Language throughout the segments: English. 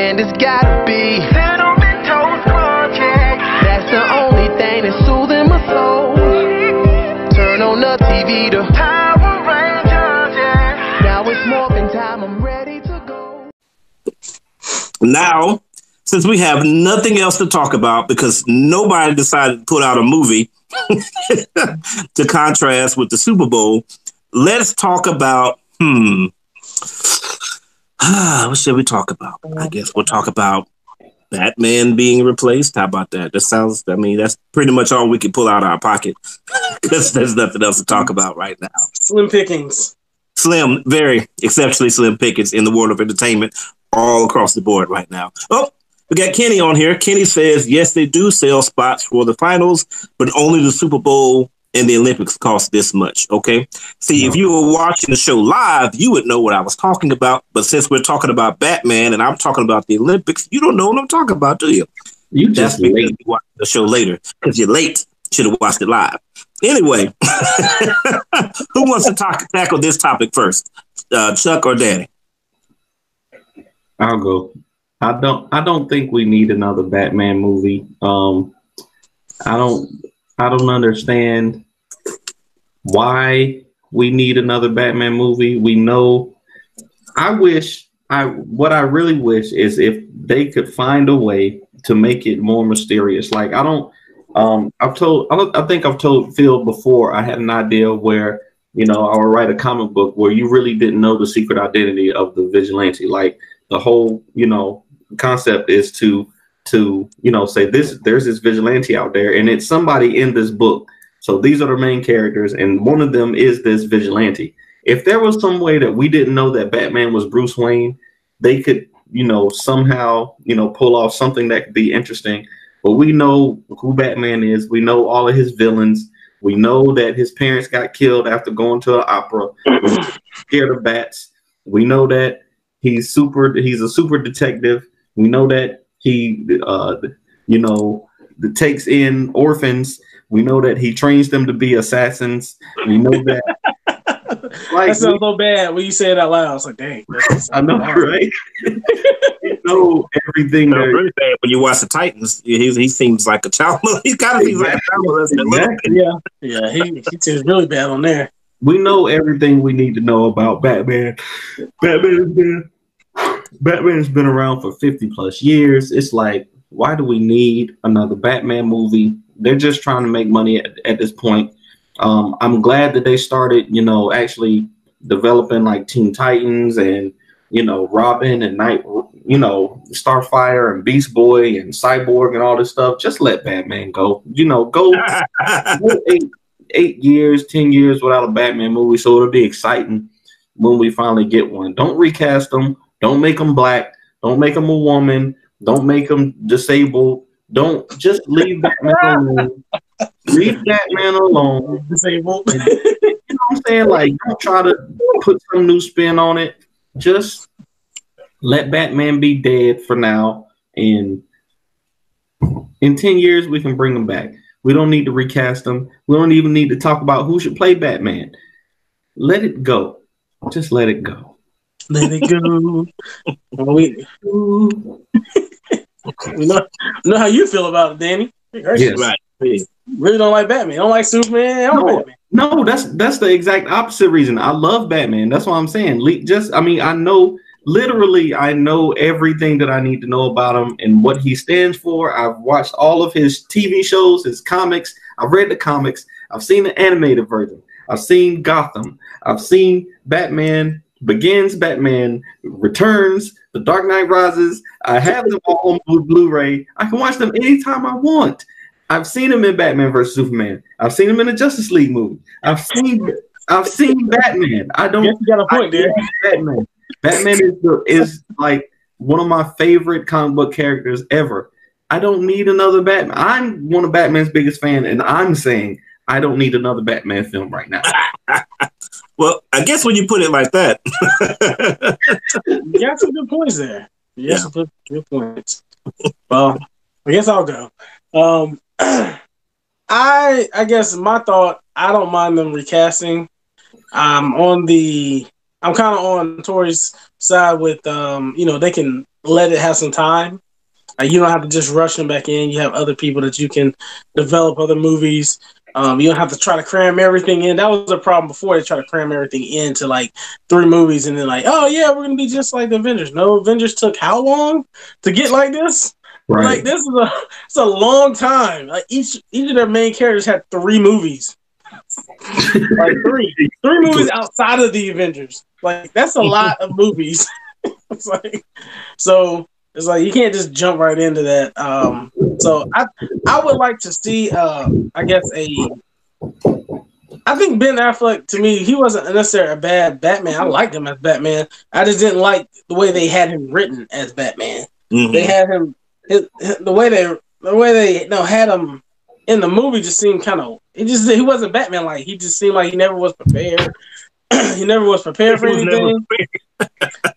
and it's gotta be. That's the only thing that's soothing my soul. Now. Now, since we have nothing else to talk about because nobody decided to put out a movie to contrast with the Super Bowl, let's talk about hmm. Ah, what should we talk about? I mm-hmm. guess we'll talk about Batman being replaced. How about that? That sounds. I mean, that's pretty much all we can pull out of our pocket because there's nothing else to talk mm-hmm. about right now. Slim pickings. Slim, very exceptionally slim pickings in the world of entertainment all across the board right now. Oh, we got Kenny on here. Kenny says, yes, they do sell spots for the finals, but only the Super Bowl and the Olympics cost this much. Okay. See, if you were watching the show live, you would know what I was talking about. But since we're talking about Batman and I'm talking about the Olympics, you don't know what I'm talking about, do you? You just because late. you watch the show later because you're late. Should have watched it live. Anyway, who wants to talk, tackle this topic first? Uh, Chuck or Danny? I'll go. I don't. I don't think we need another Batman movie. Um, I don't. I don't understand why we need another Batman movie. We know. I wish. I what I really wish is if they could find a way to make it more mysterious. Like I don't. Um, I've told. I, I think I've told Phil before. I had an idea where you know I would write a comic book where you really didn't know the secret identity of the vigilante. Like the whole you know concept is to to you know say this there's this vigilante out there and it's somebody in this book. So these are the main characters and one of them is this vigilante. If there was some way that we didn't know that batman was bruce wayne they could you know somehow you know pull off something that could be interesting. But we know who batman is. We know all of his villains. We know that his parents got killed after going to an opera. Scared of bats. We know that he's super he's a super detective. We know that he uh you know takes in orphans we know that he trains them to be assassins we know that like that sounds so bad when you say it out loud. I was like, dang. i know right you know everything No, that really bad when you watch the Titans. He, he seems like a child. He's kind of seems like a child molester a. Yeah, yeah. He he seems really bad on there. we know everything we need to know about Batman. Batman has been Batman's been around for 50 plus years. It's like, why do we need another Batman movie? They're just trying to make money at, at this point. Um, I'm glad that they started, you know, actually developing like Teen Titans and you know Robin and Night, you know Starfire and Beast Boy and Cyborg and all this stuff. Just let Batman go. You know, go eight eight years, ten years without a Batman movie, so it'll be exciting when we finally get one. Don't recast them. Don't make them black. Don't make them a woman. Don't make them disabled. Don't just leave Batman alone. Leave Batman alone. Disabled. You know what I'm saying? Like, don't try to put some new spin on it. Just let Batman be dead for now, and in ten years we can bring him back. We don't need to recast him. We don't even need to talk about who should play Batman. Let it go. Just let it go. Let it go. Well, we, we know, know how you feel about it, Danny. Yes. Right. Yeah. Really don't like Batman. Don't like Superman. I don't No. like Batman. No, that's that's the exact opposite reason. I love Batman. That's what I'm saying. Le- Just, I mean, I know literally, I know everything that I need to know about him and what he stands for. I've watched all of his TV shows, his comics. I've read the comics. I've seen the animated version. I've seen Gotham. I've seen Batman Begins, Batman Returns, The Dark Knight Rises. I have them all on Blu- Blu-ray. I can watch them anytime I want. I've seen him in Batman versus Superman. I've seen him in the Justice League movie. I've seen I've seen Batman. I don't Yes, you got a point there. Batman. Batman is the, is like one of my favorite comic book characters ever. I don't need another Batman. I'm one of Batman's biggest fan, and I'm saying I don't need another Batman film right now. Well, I guess when you put it like that, You got some good points there. You got some good, good points. Well, I guess I'll go. Um, I I guess my thought. I don't mind them recasting. I'm on the. I'm kind of on Tori's side with um. You know they can let it have some time. Like, you don't have to just rush them back in. You have other people that you can develop other movies. Um, you don't have to try to cram everything in. That was a problem before. They try to cram everything into like three movies, and then like, oh yeah, we're gonna be just like the Avengers. No, Avengers took how long to get like this? Right. Like this is a it's a long time. Like each each of their main characters had three movies. like three. Three movies outside of the Avengers. Like that's a lot of movies. it's like so it's like you can't just jump right into that. Um so I I would like to see uh I guess a I think Ben Affleck to me he wasn't necessarily a bad Batman. I liked him as Batman. I just didn't like the way they had him written as Batman. Mhm. They had him his, the way they the way they you know, had him in the movie just seemed kind of he just he wasn't Batman like he just seemed like he never was prepared. he never was prepared for He was never anything.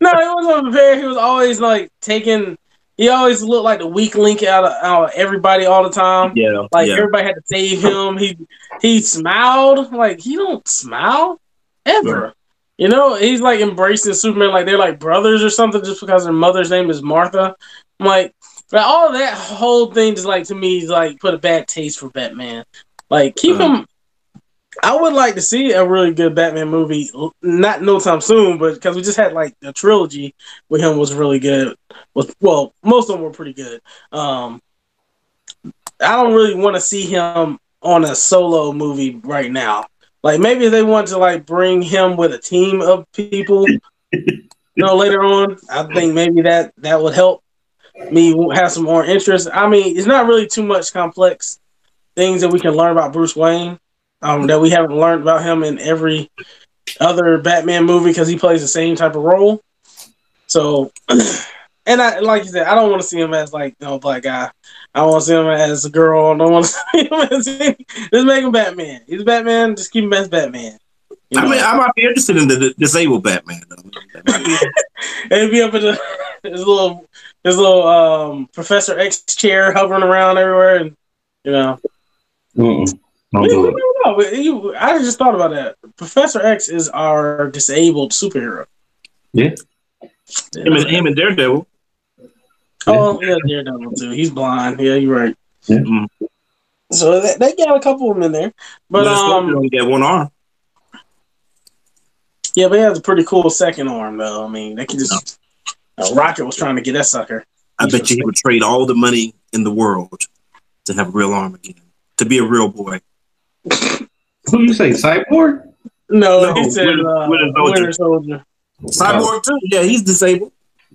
No, he wasn't prepared. He was always like taking. He always looked like the weak link out of, out of everybody all the time. Yeah, Like yeah. everybody had to save him. He he smiled like he don't smile ever. You know, he's like embracing Superman like they're like brothers or something just because their mother's name is Martha. I'm like, all that whole thing just like to me is like put a bad taste for Batman. Like keep Uh-huh. him. I would like to see a really good Batman movie, not no time soon, but because we just had like the trilogy with him was really good. Was well, most of them were pretty good. Um, I don't really want to see him on a solo movie right now. Like maybe they want to like bring him with a team of people, you know, later on. I think maybe that that would help me have some more interest. I mean, it's not really too much complex things that we can learn about Bruce Wayne um, that we haven't learned about him in every other Batman movie because he plays the same type of role. So, and I like you said, I don't want to see him as like no black guy. I don't want to see him as a girl. I don't want to see him as just make him Batman. He's Batman. Just keep him as Batman. You I mean, I might be interested in the, the disabled Batman. Though. That might be- and be up in the, his little his little um, Professor X chair hovering around everywhere, and you know. Mm-mm. Don't We, we do it. Don't but you- I just thought about that. Professor X is our disabled superhero. Yeah. him, and, him and Daredevil. Oh, yeah, Daredevil too. He's blind. Yeah, you're right. Mm. So they, they got a couple of them in there, but But um, only got one arm. yeah, but he has a pretty cool second arm though. I mean, they can just. Uh, Rocket was trying to get that sucker. I bet you he would trade all the money in the world to have a real arm again, to be a real boy. Who you say, Cyborg? No, No, he said Winter- uh, Winter Soldier. Winter Soldier. Cyborg too. Yeah, he's disabled.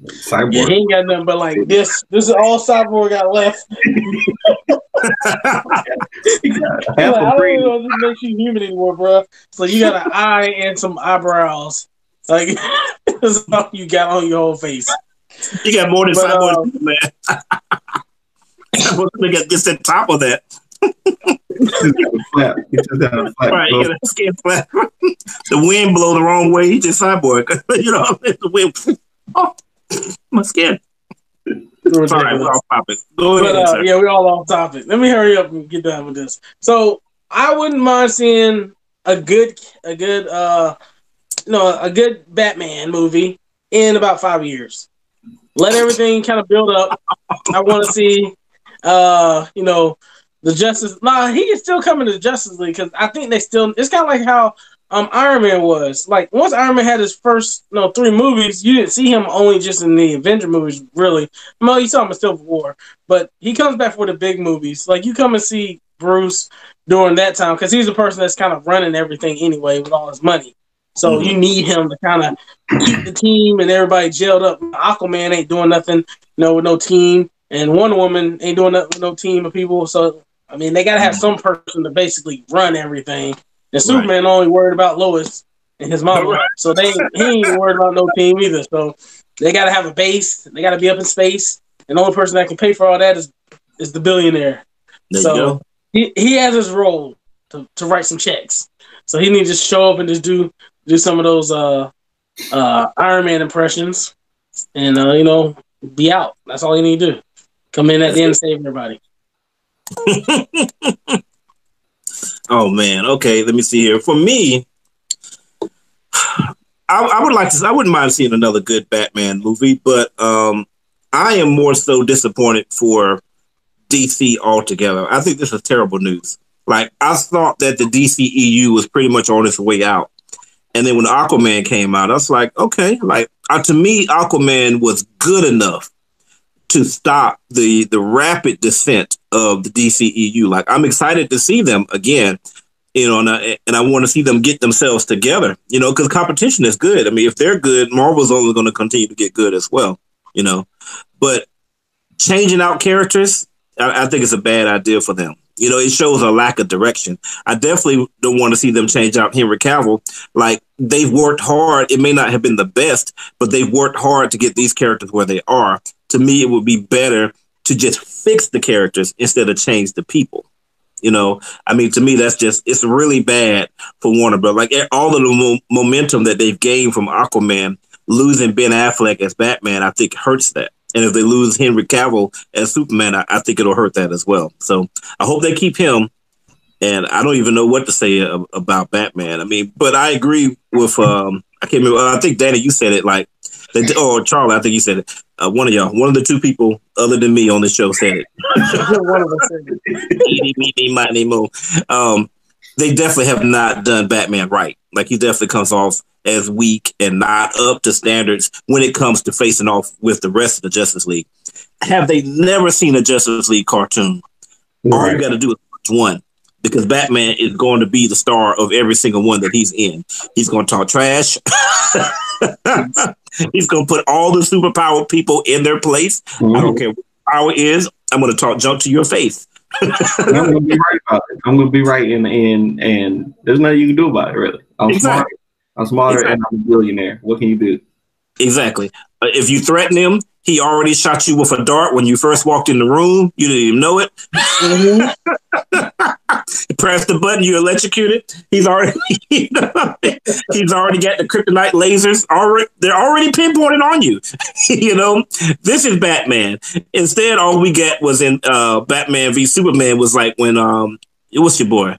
Cyborg. Yeah, he ain't got nothing but like this. This is all Cyborg got left. Half like, a I don't brain. even know if this makes you human anymore, bro. So you got an eye and some eyebrows. Like that's all you got on your whole face. You got more than But, Cyborg, uh, man. Cyborg they got just on top of that. Flap. He just got a flap. Right, bro. you got a skin flap. the wind blow the wrong way. He just cyborg. you know, the wind. Oh, my skin. Sorry, we're off topic. Go ahead, But uh, yeah, we're all off topic. Let me hurry up and get done with this. So I wouldn't mind seeing a good, a good, uh, no, a good Batman movie in about five years. Let everything kind of build up. I want to see, uh, you know, the Justice. Nah, he can still come into the Justice League because I think they still. It's kind of like how um Iron Man was. Like once Iron Man had his first, you know, three movies, you didn't see him only just in the Avenger movies, really. No, you saw him in Civil War, but he comes back for the big movies. Like you come and see Bruce during that time because he's the person that's kind of running everything anyway with all his money. So Mhm. you need him to kind of keep the team and everybody jailed up. Aquaman ain't doing nothing, you know, with no team, and Wonder Woman ain't doing nothing with no team of people. So I mean, they gotta have some person to basically run everything. And Superman only worried about Lois and his mama, Right. so they he ain't worried about no team either. So they gotta have a base. They gotta be up in space, and the only person that can pay for all that is is the billionaire. There so he he has his role to, to write some checks. So he needs to just show up and just do do some of those uh uh Iron Man impressions, and uh, you know be out. That's all you need to do. Come in at the end and save everybody. Oh man. Okay, let me see here. For me, I, I would like to. I wouldn't mind seeing another good Batman movie, but um, I am more so disappointed for DC altogether. I think this is terrible news. Like I thought that the DCEU was pretty much on its way out, and then when Aquaman came out, I was like, okay, like uh, to me, Aquaman was good enough to stop the the rapid descent of the DCEU. Like I'm excited to see them again, you know, and I, and I want to see them get themselves together, you know, because competition is good. I mean, if they're good, Marvel's only going to continue to get good as well, you know. But changing out characters, I, I think it's a bad idea for them. You know, it shows a lack of direction. I definitely don't want to see them change out Henry Cavill. Like they've worked hard. It may not have been the best, but they've worked hard to get these characters where they are. To me, it would be better to just fix the characters instead of change the people. You know, I mean, to me, that's just it's really bad for Warner Bros. Like all of the mo- momentum that they've gained from Aquaman, losing Ben Affleck as Batman, I think hurts that. And if they lose Henry Cavill as Superman, I, I think it'll hurt that as well. So I hope they keep him. And I don't even know what to say about Batman. I mean, but I agree with um I can't remember. I think Danny, you said it like, they, or Charlie, I think you said it. Uh, one of y'all, one of the two people other than me on the show said it. one of us said it. Um, they definitely have not done Batman right. Like he definitely comes off as weak and not up to standards when it comes to facing off with the rest of the Justice League. Have they never seen a Justice League cartoon? Right. All you got to do is watch one because Batman is going to be the star of every single one that he's in. He's going to talk trash. he's going to put all the superpowered people in their place. Mm-hmm. I don't care what power is. I'm going to talk jump to your face. I'm gonna be right about it. I'm gonna be right, and and and there's nothing you can do about it. Really, I'm exactly. smart. I'm smarter, exactly. and I'm a billionaire. What can you do? Exactly. Uh, if you threaten him, he already shot you with a dart when you first walked in the room. You didn't even know it. Mm-hmm. Press the button, you electrocuted. He's already he's already got the kryptonite lasers. Already, they're already pinpointed on you. you know, this is Batman. Instead, all we get was in uh, Batman v Superman was like when um, it was your boy.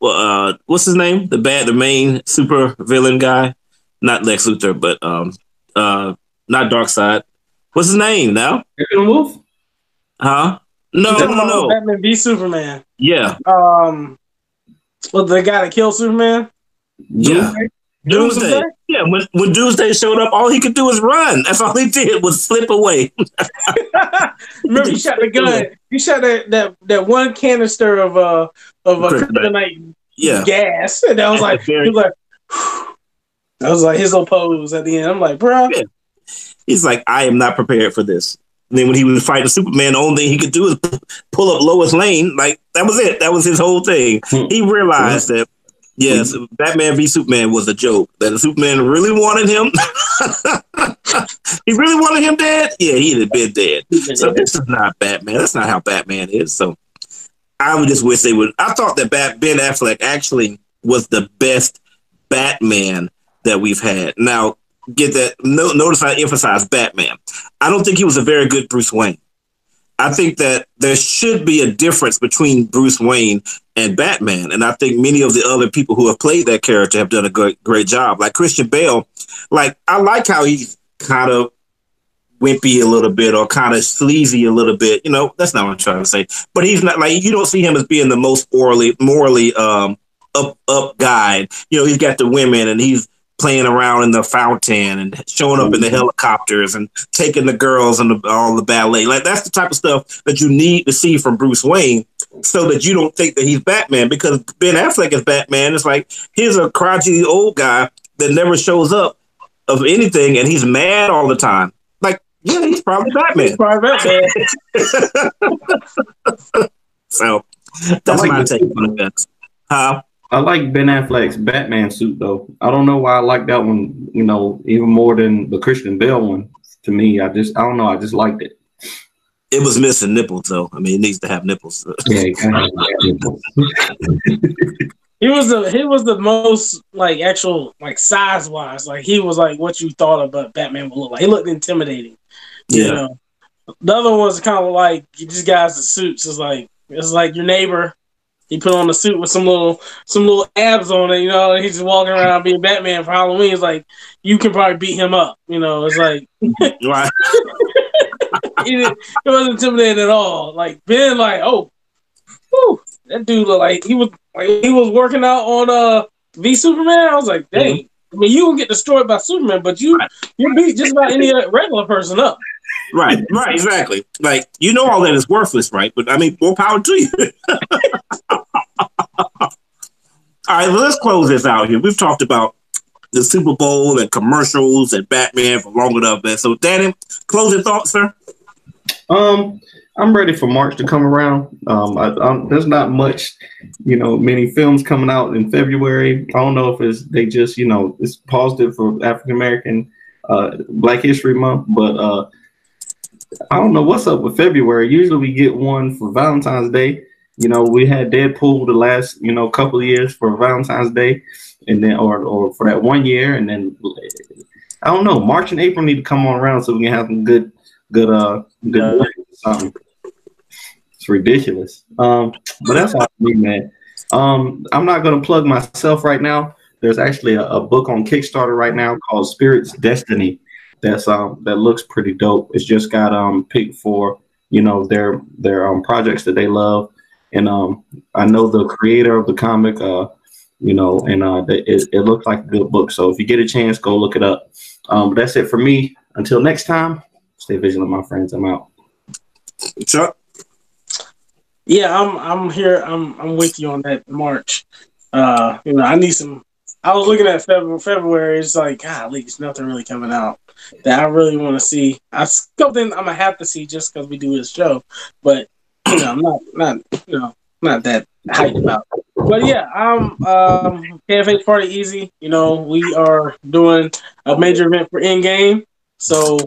Well, uh, what's his name? The bad, the main super villain guy, not Lex Luthor, but um, uh, not Darkseid. What's his name now? Wolf. Huh? No, no, no, no. Batman v Superman. Yeah. Um. Well, the guy that killed Superman. Yeah. Doomsday. Doomsday. Yeah, when, when Doomsday showed up, all he could do was run. That's all he did was slip away. Remember, he shot the gun. He shot that that, that one canister of uh of a kryptonite yeah. gas, and that was like he was like that was like his little pose at the end. I'm like, bro. Yeah. He's like, I am not prepared for this. And then when he was fighting Superman, the only thing he could do is pull up Lois Lane. Like that was it. That was his whole thing. Hmm. He realized that yes, Batman v Superman was a joke. That Superman really wanted him. he really wanted him dead. Yeah, he'd have been dead. So this is not Batman. That's not how Batman is. So I would just wish they would. I thought that Bat- Ben Affleck actually was the best Batman that we've had. Now, get that. No, notice I emphasize Batman. I don't think he was a very good Bruce Wayne. I think that there should be a difference between Bruce Wayne and Batman, and I think many of the other people who have played that character have done a great, great job. Like Christian Bale, like I like how he's kind of wimpy a little bit or kind of sleazy a little bit. You know, that's not what I'm trying to say. But he's not like you don't see him as being the most morally morally um, up up guy. You know, he's got the women and he's playing around in the fountain and showing up in the mm-hmm. helicopters and taking the girls and the, all the ballet. Like that's the type of stuff that you need to see from Bruce Wayne so that you don't think that he's Batman because Ben Affleck is Batman. It's like he's a crotchety old guy that never shows up of anything and he's mad all the time. Like, yeah, he's probably Batman. He's probably Batman. so that's like my take on it. Huh? I like Ben Affleck's Batman suit though. I don't know why I like that one, you know, even more than the Christian Bale one. To me, I just I don't know, I just liked it. It was missing nipples though. I mean, it needs to have nipples. yeah, he, nipples. he was the he was the most like actual like size wise. Like he was like what you thought about Batman would look like. He looked intimidating. Yeah. You know? The other one's kind of like these guys the suits is like it's like your neighbor he put on a suit with some little some little abs on it, you know, and he's just walking around being Batman for Halloween. It's like you can probably beat him up, you know. It's like right. he it wasn't intimidating at all. Like Ben, like oh, whew, that dude looked like he was like he was working out on uh V Superman. I was like, dang. I mean, you can get destroyed by Superman, but you you beat just about any regular person up. Right, right, exactly. Like you know all that is worthless, right? But I mean, more power to you. all right, well, let's close this out here. We've talked about the Super Bowl and commercials and Batman for long enough. So, Danny, closing thoughts, sir. Um, I'm ready for March to come around. Um, I, I, there's not much, you know, many films coming out in February. I don't know if it's they just, you know, it's positive for African American uh, Black History Month, but uh, I don't know what's up with February. Usually we get one for Valentine's Day. You know, we had Deadpool the last, you know, couple of years for Valentine's Day, and then or or for that one year, and then I don't know. March and April need to come on around so we can have some good, good, uh, good. Um, it's ridiculous. Um, but that's all me, man. Um, I'm not gonna plug myself right now. There's actually a, a book on Kickstarter right now called Spirit's Destiny that's um that looks pretty dope. It's just got um picked for you know their their um projects that they love, and um I know the creator of the comic, uh, you know, and uh it, it looks like a good book. So if you get a chance, go look it up. Um, but that's it for me. Until next time, stay vigilant, my friends. I'm out. Chuck. Yeah, I'm I'm here. I'm I'm with you on that March. Uh, you know, I need some I was looking at February. February it's like, God, there's nothing really coming out that I really want to see. I something I'm gonna have to see just because we do this show, but know, I'm not not you know not that hyped about. But yeah, I'm um KFH Party Easy. You know, we are doing a major event for Endgame, so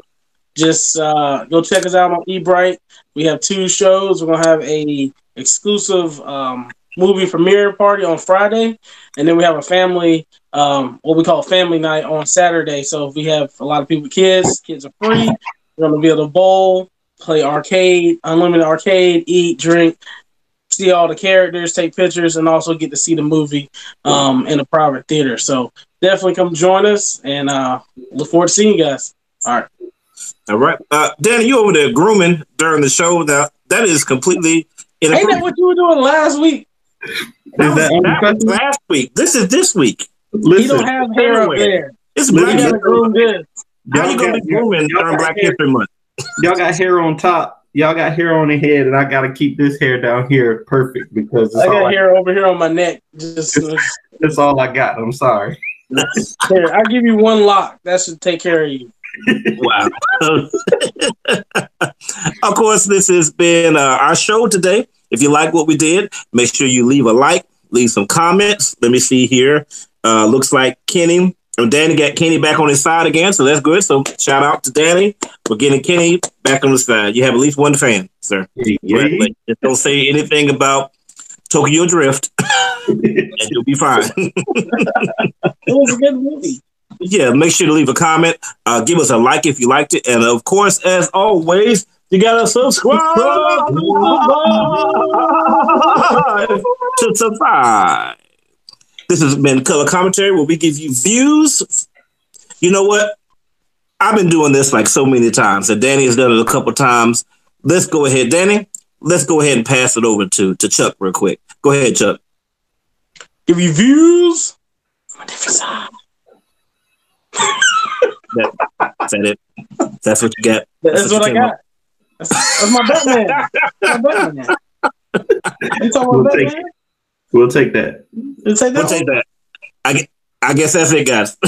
just uh, go check us out on Eventbrite. We have two shows. We're gonna have a exclusive um, movie premiere party on Friday, and then we have a family, um, what we call family night on Saturday. So if we have a lot of people, kids, kids are free. We're gonna be able to bowl, play arcade, unlimited arcade, eat, drink, see all the characters, take pictures, and also get to see the movie um, in a private theater. So definitely come join us, and uh, look forward to seeing you guys. All right. All right, uh, Danny, you over there grooming during the show. That that is completely. Ain't that what you were doing last week? That was, that was last week. This is this week. Listen, he don't have hair up there. It's Black History Month. How you gonna be grooming during Black History Month? Y'all got hair on top. Y'all got hair on the head, and I got to keep this hair down here perfect because I got hair I, over here on my neck. Just that's all I got. I'm sorry. Here, I'll give you one lock. That should take care of you. wow. of course, this has been uh, our show today. If you like what we did, make sure you leave a like, leave some comments. Let me see here. Uh, looks like Kenny and Danny got Kenny back on his side again, so that's good. So shout out to Danny for getting Kenny back on the side. You have at least one fan, sir. Yeah. Just don't say anything about Tokyo Drift, and you'll be fine. it was a good movie. Yeah, make sure to leave a comment. Uh, give us a like if you liked it, and of course, as always, you gotta subscribe to subscribe. This has been color commentary where we give you views. You know what? I've been doing this like so many times, and Danny has done it a couple times. Let's go ahead, Danny. Let's go ahead and pass it over to to Chuck real quick. Go ahead, Chuck. Give you views. that, that's it. That's what you get. That's, that's what, what I got. That's, that's, my Batman. my Batman. You talking we'll, take, Batman? We'll take that. We'll take that. We'll take that. I, I guess that's it, guys.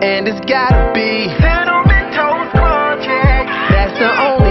and it's gotta be Sentimental Project. That's the only.